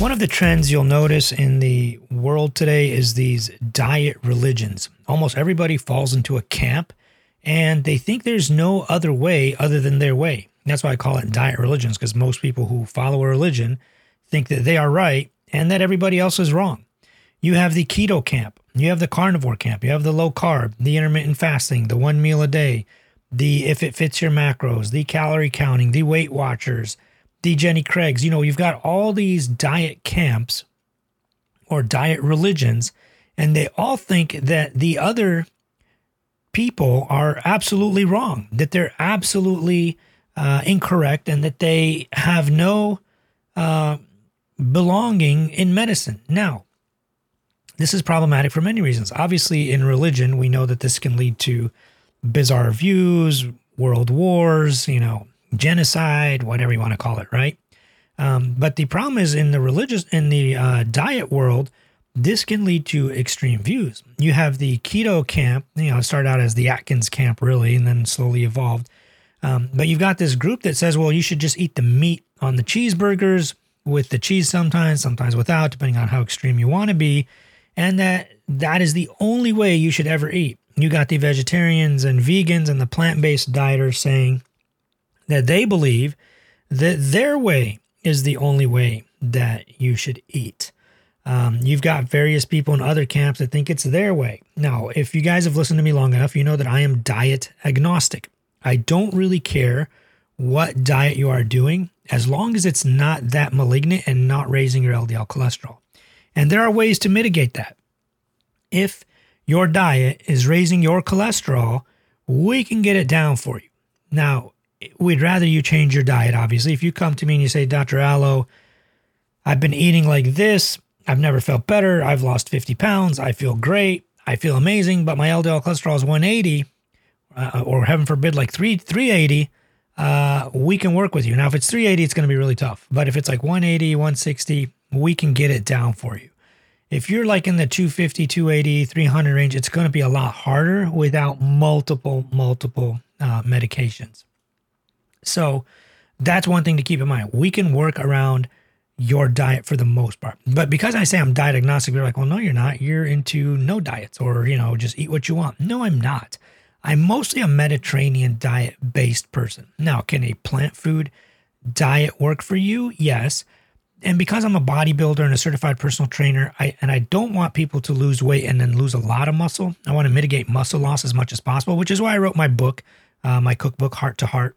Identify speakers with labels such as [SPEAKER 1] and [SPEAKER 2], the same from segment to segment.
[SPEAKER 1] One of the trends you'll notice in the world today is these diet religions. Almost everybody falls into a camp and they think there's no other way other than their way. That's why I call it diet religions because most people who follow a religion think that they are right and that everybody else is wrong. You have the keto camp, you have the carnivore camp, you have the low carb, the intermittent fasting, the one meal a day, the if it fits your macros, the calorie counting, the Weight Watchers, the Jenny Craig's. You know, you've got all these diet camps or diet religions, and they all think that the other people are absolutely wrong, that they're absolutely uh, incorrect, and that they have no uh, belonging in medicine. Now, this is problematic for many reasons. Obviously, in religion, we know that this can lead to bizarre views, world wars, you know, genocide, whatever you want to call it, right? Um, but the problem is in the religious, in the uh, diet world, this can lead to extreme views. You have the keto camp, you know, started out as the Atkins camp, really, and then slowly evolved. Um, but you've got this group that says, well, you should just eat the meat on the cheeseburgers with the cheese sometimes, sometimes without, depending on how extreme you want to be. And that that is the only way you should ever eat. You got the vegetarians and vegans and the plant based dieters saying that they believe that their way is the only way that you should eat. Um, you've got various people in other camps that think it's their way. Now, if you guys have listened to me long enough, you know that I am diet agnostic. I don't really care what diet you are doing as long as it's not that malignant and not raising your LDL cholesterol. And there are ways to mitigate that. If your diet is raising your cholesterol, we can get it down for you. Now, we'd rather you change your diet, obviously. If you come to me and you say, Dr. Alo, I've been eating like this, I've never felt better, I've lost 50 pounds, I feel great, I feel amazing, but my LDL cholesterol is 180, uh, or heaven forbid, like 3, 380, uh, we can work with you. Now, if it's 380, it's going to be really tough. But if it's like 180, 160, we can get it down for you. If you're like in the 250, 280, 300 range, it's going to be a lot harder without multiple, multiple uh, medications. So that's one thing to keep in mind. We can work around your diet for the most part. But because I say I'm diet agnostic, you're like, well, no, you're not. You're into no diets or, you know, just eat what you want. No, I'm not. I'm mostly a Mediterranean diet based person. Now, can a plant food diet work for you? Yes and because I'm a bodybuilder and a certified personal trainer, I and I don't want people to lose weight and then lose a lot of muscle. I want to mitigate muscle loss as much as possible, which is why I wrote my book, uh, my cookbook, Heart to Heart.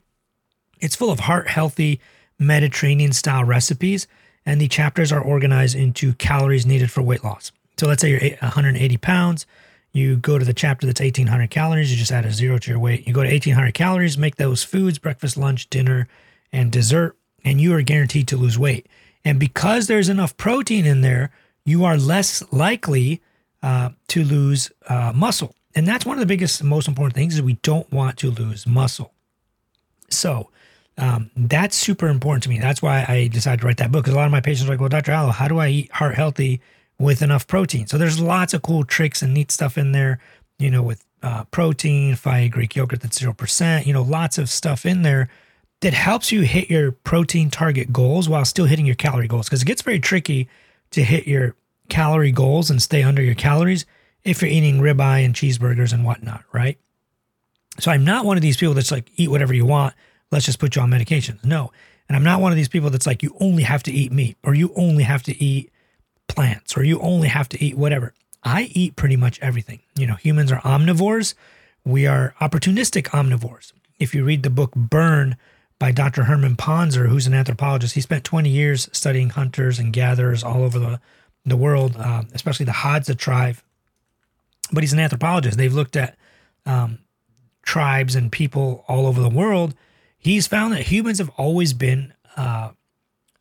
[SPEAKER 1] It's full of heart healthy Mediterranean style recipes, and the chapters are organized into calories needed for weight loss. So let's say you're 180 pounds. You go to the chapter that's 1800 calories. You just add a zero to your weight. You go to 1800 calories, make those foods breakfast, lunch, dinner, and dessert, and you are guaranteed to lose weight. And because there's enough protein in there, you are less likely uh, to lose uh, muscle. And that's one of the biggest, most important things is we don't want to lose muscle. So um, that's super important to me. That's why I decided to write that book. Because a lot of my patients are like, well, Dr. Alo, how do I eat heart healthy with enough protein? So there's lots of cool tricks and neat stuff in there, you know, with uh, protein, five Greek yogurt that's 0%, you know, lots of stuff in there that helps you hit your protein target goals while still hitting your calorie goals. Because it gets very tricky to hit your calorie goals and stay under your calories if you're eating ribeye and cheeseburgers and whatnot, right? So I'm not one of these people that's like, eat whatever you want. Let's just put you on medications. No. And I'm not one of these people that's like, you only have to eat meat or you only have to eat plants or you only have to eat whatever. I eat pretty much everything. You know, humans are omnivores. We are opportunistic omnivores. If you read the book Burn by Dr. Herman Pontzer, who's an anthropologist. He spent 20 years studying hunters and gatherers all over the, the world, uh, especially the Hadza tribe. But he's an anthropologist. They've looked at um, tribes and people all over the world. He's found that humans have always been uh,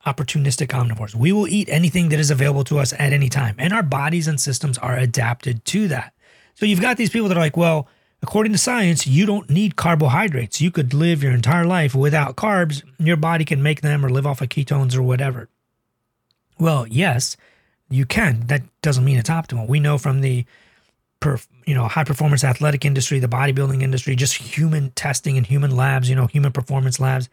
[SPEAKER 1] opportunistic omnivores. We will eat anything that is available to us at any time, and our bodies and systems are adapted to that. So you've got these people that are like, well, According to science, you don't need carbohydrates. You could live your entire life without carbs. Your body can make them or live off of ketones or whatever. Well, yes, you can. That doesn't mean it's optimal. We know from the you know high performance athletic industry, the bodybuilding industry, just human testing and human labs, you know, human performance labs,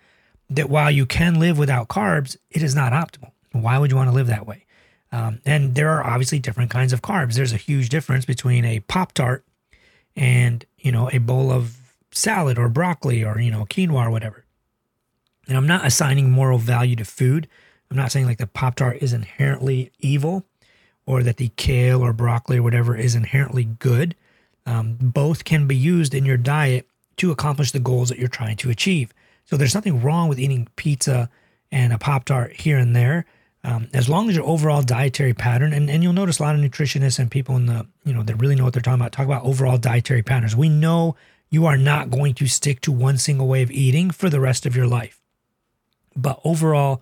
[SPEAKER 1] that while you can live without carbs, it is not optimal. Why would you want to live that way? Um, and there are obviously different kinds of carbs. There's a huge difference between a Pop Tart and, you know, a bowl of salad or broccoli or, you know, quinoa or whatever. And I'm not assigning moral value to food. I'm not saying like the Pop Tart is inherently evil or that the kale or broccoli or whatever is inherently good. Um, both can be used in your diet to accomplish the goals that you're trying to achieve. So there's nothing wrong with eating pizza and a Pop Tart here and there. Um, as long as your overall dietary pattern, and, and you'll notice a lot of nutritionists and people in the, you know, that really know what they're talking about, talk about overall dietary patterns. We know you are not going to stick to one single way of eating for the rest of your life. But overall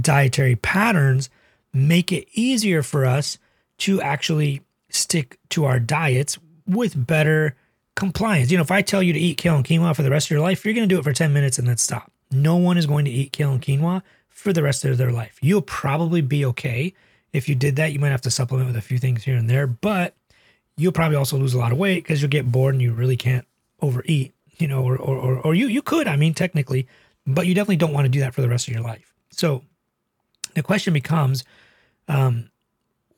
[SPEAKER 1] dietary patterns make it easier for us to actually stick to our diets with better compliance. You know, if I tell you to eat kale and quinoa for the rest of your life, you're going to do it for 10 minutes and then stop. No one is going to eat kale and quinoa for the rest of their life. You'll probably be okay. If you did that, you might have to supplement with a few things here and there, but you'll probably also lose a lot of weight because you'll get bored and you really can't overeat, you know, or, or, or, or you, you could, I mean, technically, but you definitely don't want to do that for the rest of your life. So the question becomes, um,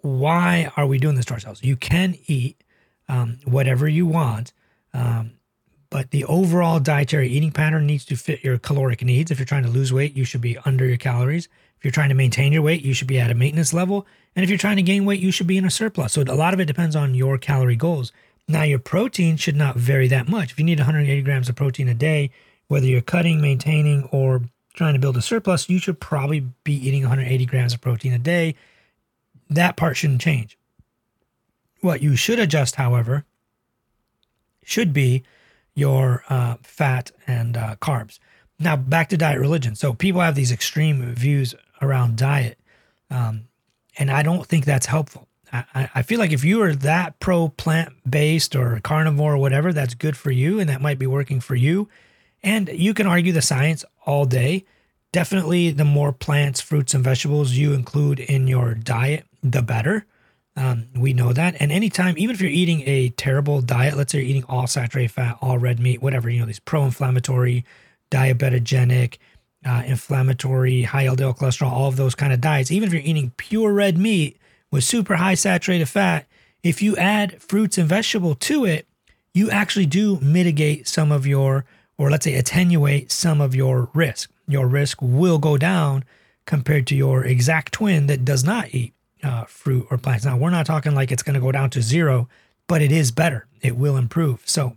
[SPEAKER 1] why are we doing this to ourselves? You can eat um, whatever you want, um, but the overall dietary eating pattern needs to fit your caloric needs. If you're trying to lose weight, you should be under your calories. If you're trying to maintain your weight, you should be at a maintenance level. And if you're trying to gain weight, you should be in a surplus. So a lot of it depends on your calorie goals. Now, your protein should not vary that much. If you need 180 grams of protein a day, whether you're cutting, maintaining, or trying to build a surplus, you should probably be eating 180 grams of protein a day. That part shouldn't change. What you should adjust, however, should be your uh, fat and uh, carbs. Now, back to diet religion. So, people have these extreme views around diet, um, and I don't think that's helpful. I, I feel like if you are that pro plant based or carnivore or whatever, that's good for you and that might be working for you. And you can argue the science all day. Definitely, the more plants, fruits, and vegetables you include in your diet, the better. Um, we know that. And anytime, even if you're eating a terrible diet, let's say you're eating all saturated fat, all red meat, whatever, you know, these pro inflammatory, diabetogenic, uh, inflammatory, high LDL cholesterol, all of those kind of diets, even if you're eating pure red meat with super high saturated fat, if you add fruits and vegetable to it, you actually do mitigate some of your, or let's say attenuate some of your risk. Your risk will go down compared to your exact twin that does not eat uh, fruit or plants. Now, we're not talking like it's going to go down to zero, but it is better. It will improve. So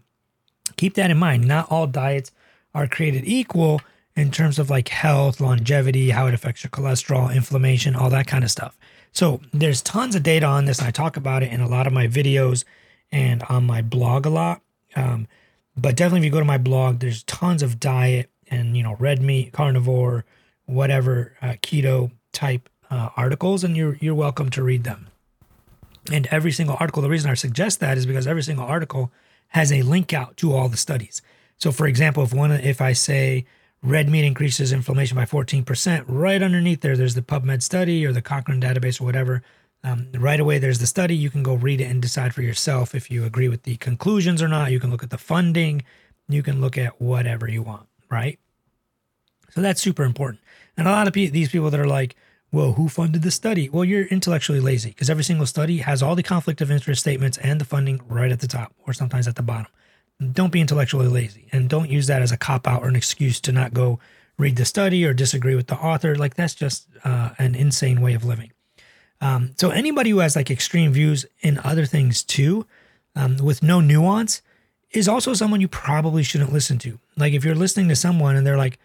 [SPEAKER 1] keep that in mind. Not all diets are created equal in terms of like health, longevity, how it affects your cholesterol, inflammation, all that kind of stuff. So there's tons of data on this. I talk about it in a lot of my videos and on my blog a lot. Um, but definitely, if you go to my blog, there's tons of diet and you know red meat, carnivore, whatever uh, keto type uh, articles, and you're you're welcome to read them. And every single article, the reason I suggest that is because every single article has a link out to all the studies. So, for example, if one if I say red meat increases inflammation by 14%, right underneath there, there's the PubMed study or the Cochrane database or whatever. Um, right away, there's the study. You can go read it and decide for yourself if you agree with the conclusions or not. You can look at the funding. You can look at whatever you want, right? So that's super important. And a lot of pe- these people that are like, well, who funded the study? Well, you're intellectually lazy because every single study has all the conflict of interest statements and the funding right at the top or sometimes at the bottom. Don't be intellectually lazy and don't use that as a cop out or an excuse to not go read the study or disagree with the author. Like, that's just uh, an insane way of living. Um, so, anybody who has like extreme views in other things too, um, with no nuance, is also someone you probably shouldn't listen to. Like, if you're listening to someone and they're like,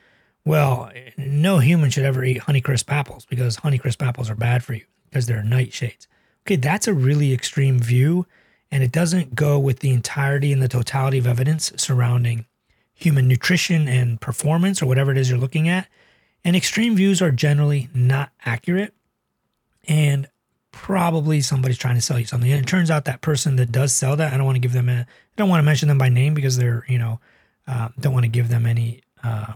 [SPEAKER 1] well, no human should ever eat Honeycrisp apples because Honeycrisp apples are bad for you because they're nightshades. Okay, that's a really extreme view, and it doesn't go with the entirety and the totality of evidence surrounding human nutrition and performance or whatever it is you're looking at. And extreme views are generally not accurate, and probably somebody's trying to sell you something. And it turns out that person that does sell that, I don't want to give them a, I don't want to mention them by name because they're, you know, uh, don't want to give them any. Uh,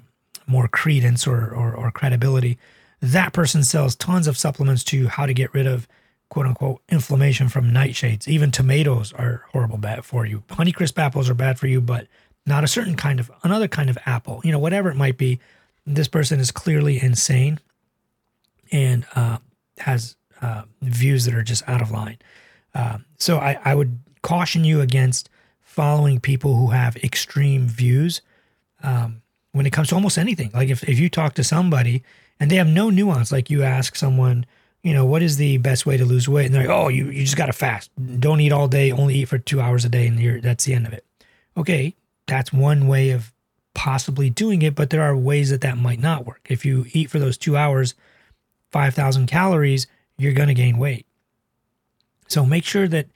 [SPEAKER 1] more credence or, or, or credibility. That person sells tons of supplements to how to get rid of quote unquote inflammation from nightshades. Even tomatoes are horrible bad for you. Honeycrisp apples are bad for you, but not a certain kind of another kind of apple. You know, whatever it might be. This person is clearly insane, and uh, has uh, views that are just out of line. Uh, so I, I would caution you against following people who have extreme views um, when it comes to almost anything. Like if, if you talk to somebody and they have no nuance, like you ask someone, you know, what is the best way to lose weight? And they're like, oh, you, you just got to fast. Don't eat all day, only eat for two hours a day, and you're, that's the end of it. Okay, that's one way of possibly doing it, but there are ways that that might not work. If you eat for those two hours, 5,000 calories, you're going to gain weight. So make sure that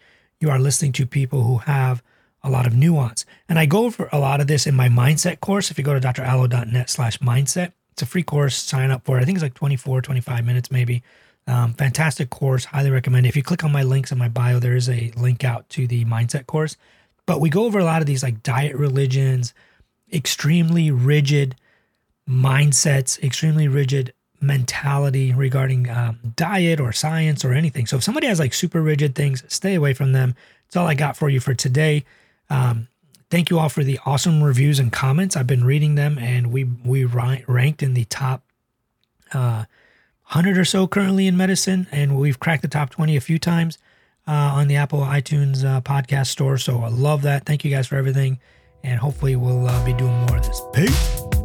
[SPEAKER 1] you are listening to people who have a lot of nuance. And I go over a lot of this in my mindset course. If you go to dralo.net slash mindset, it's a free course, sign up for it. I think it's like 24, 25 minutes maybe. Um, fantastic course, highly recommend it. If you click on my links in my bio, there is a link out to the mindset course. But we go over a lot of these like diet religions, extremely rigid mindsets, extremely rigid mentality regarding um, diet or science or anything. So if somebody has like super rigid things, stay away from them. That's all I got for you for today. Um, thank you all for the awesome reviews and comments. I've been reading them, and we we ranked in the top uh, hundred or so currently in medicine, and we've cracked the top twenty a few times uh, on the Apple iTunes uh, podcast store. So I love that. Thank you guys for everything, and hopefully we'll uh, be doing more of this. Peace.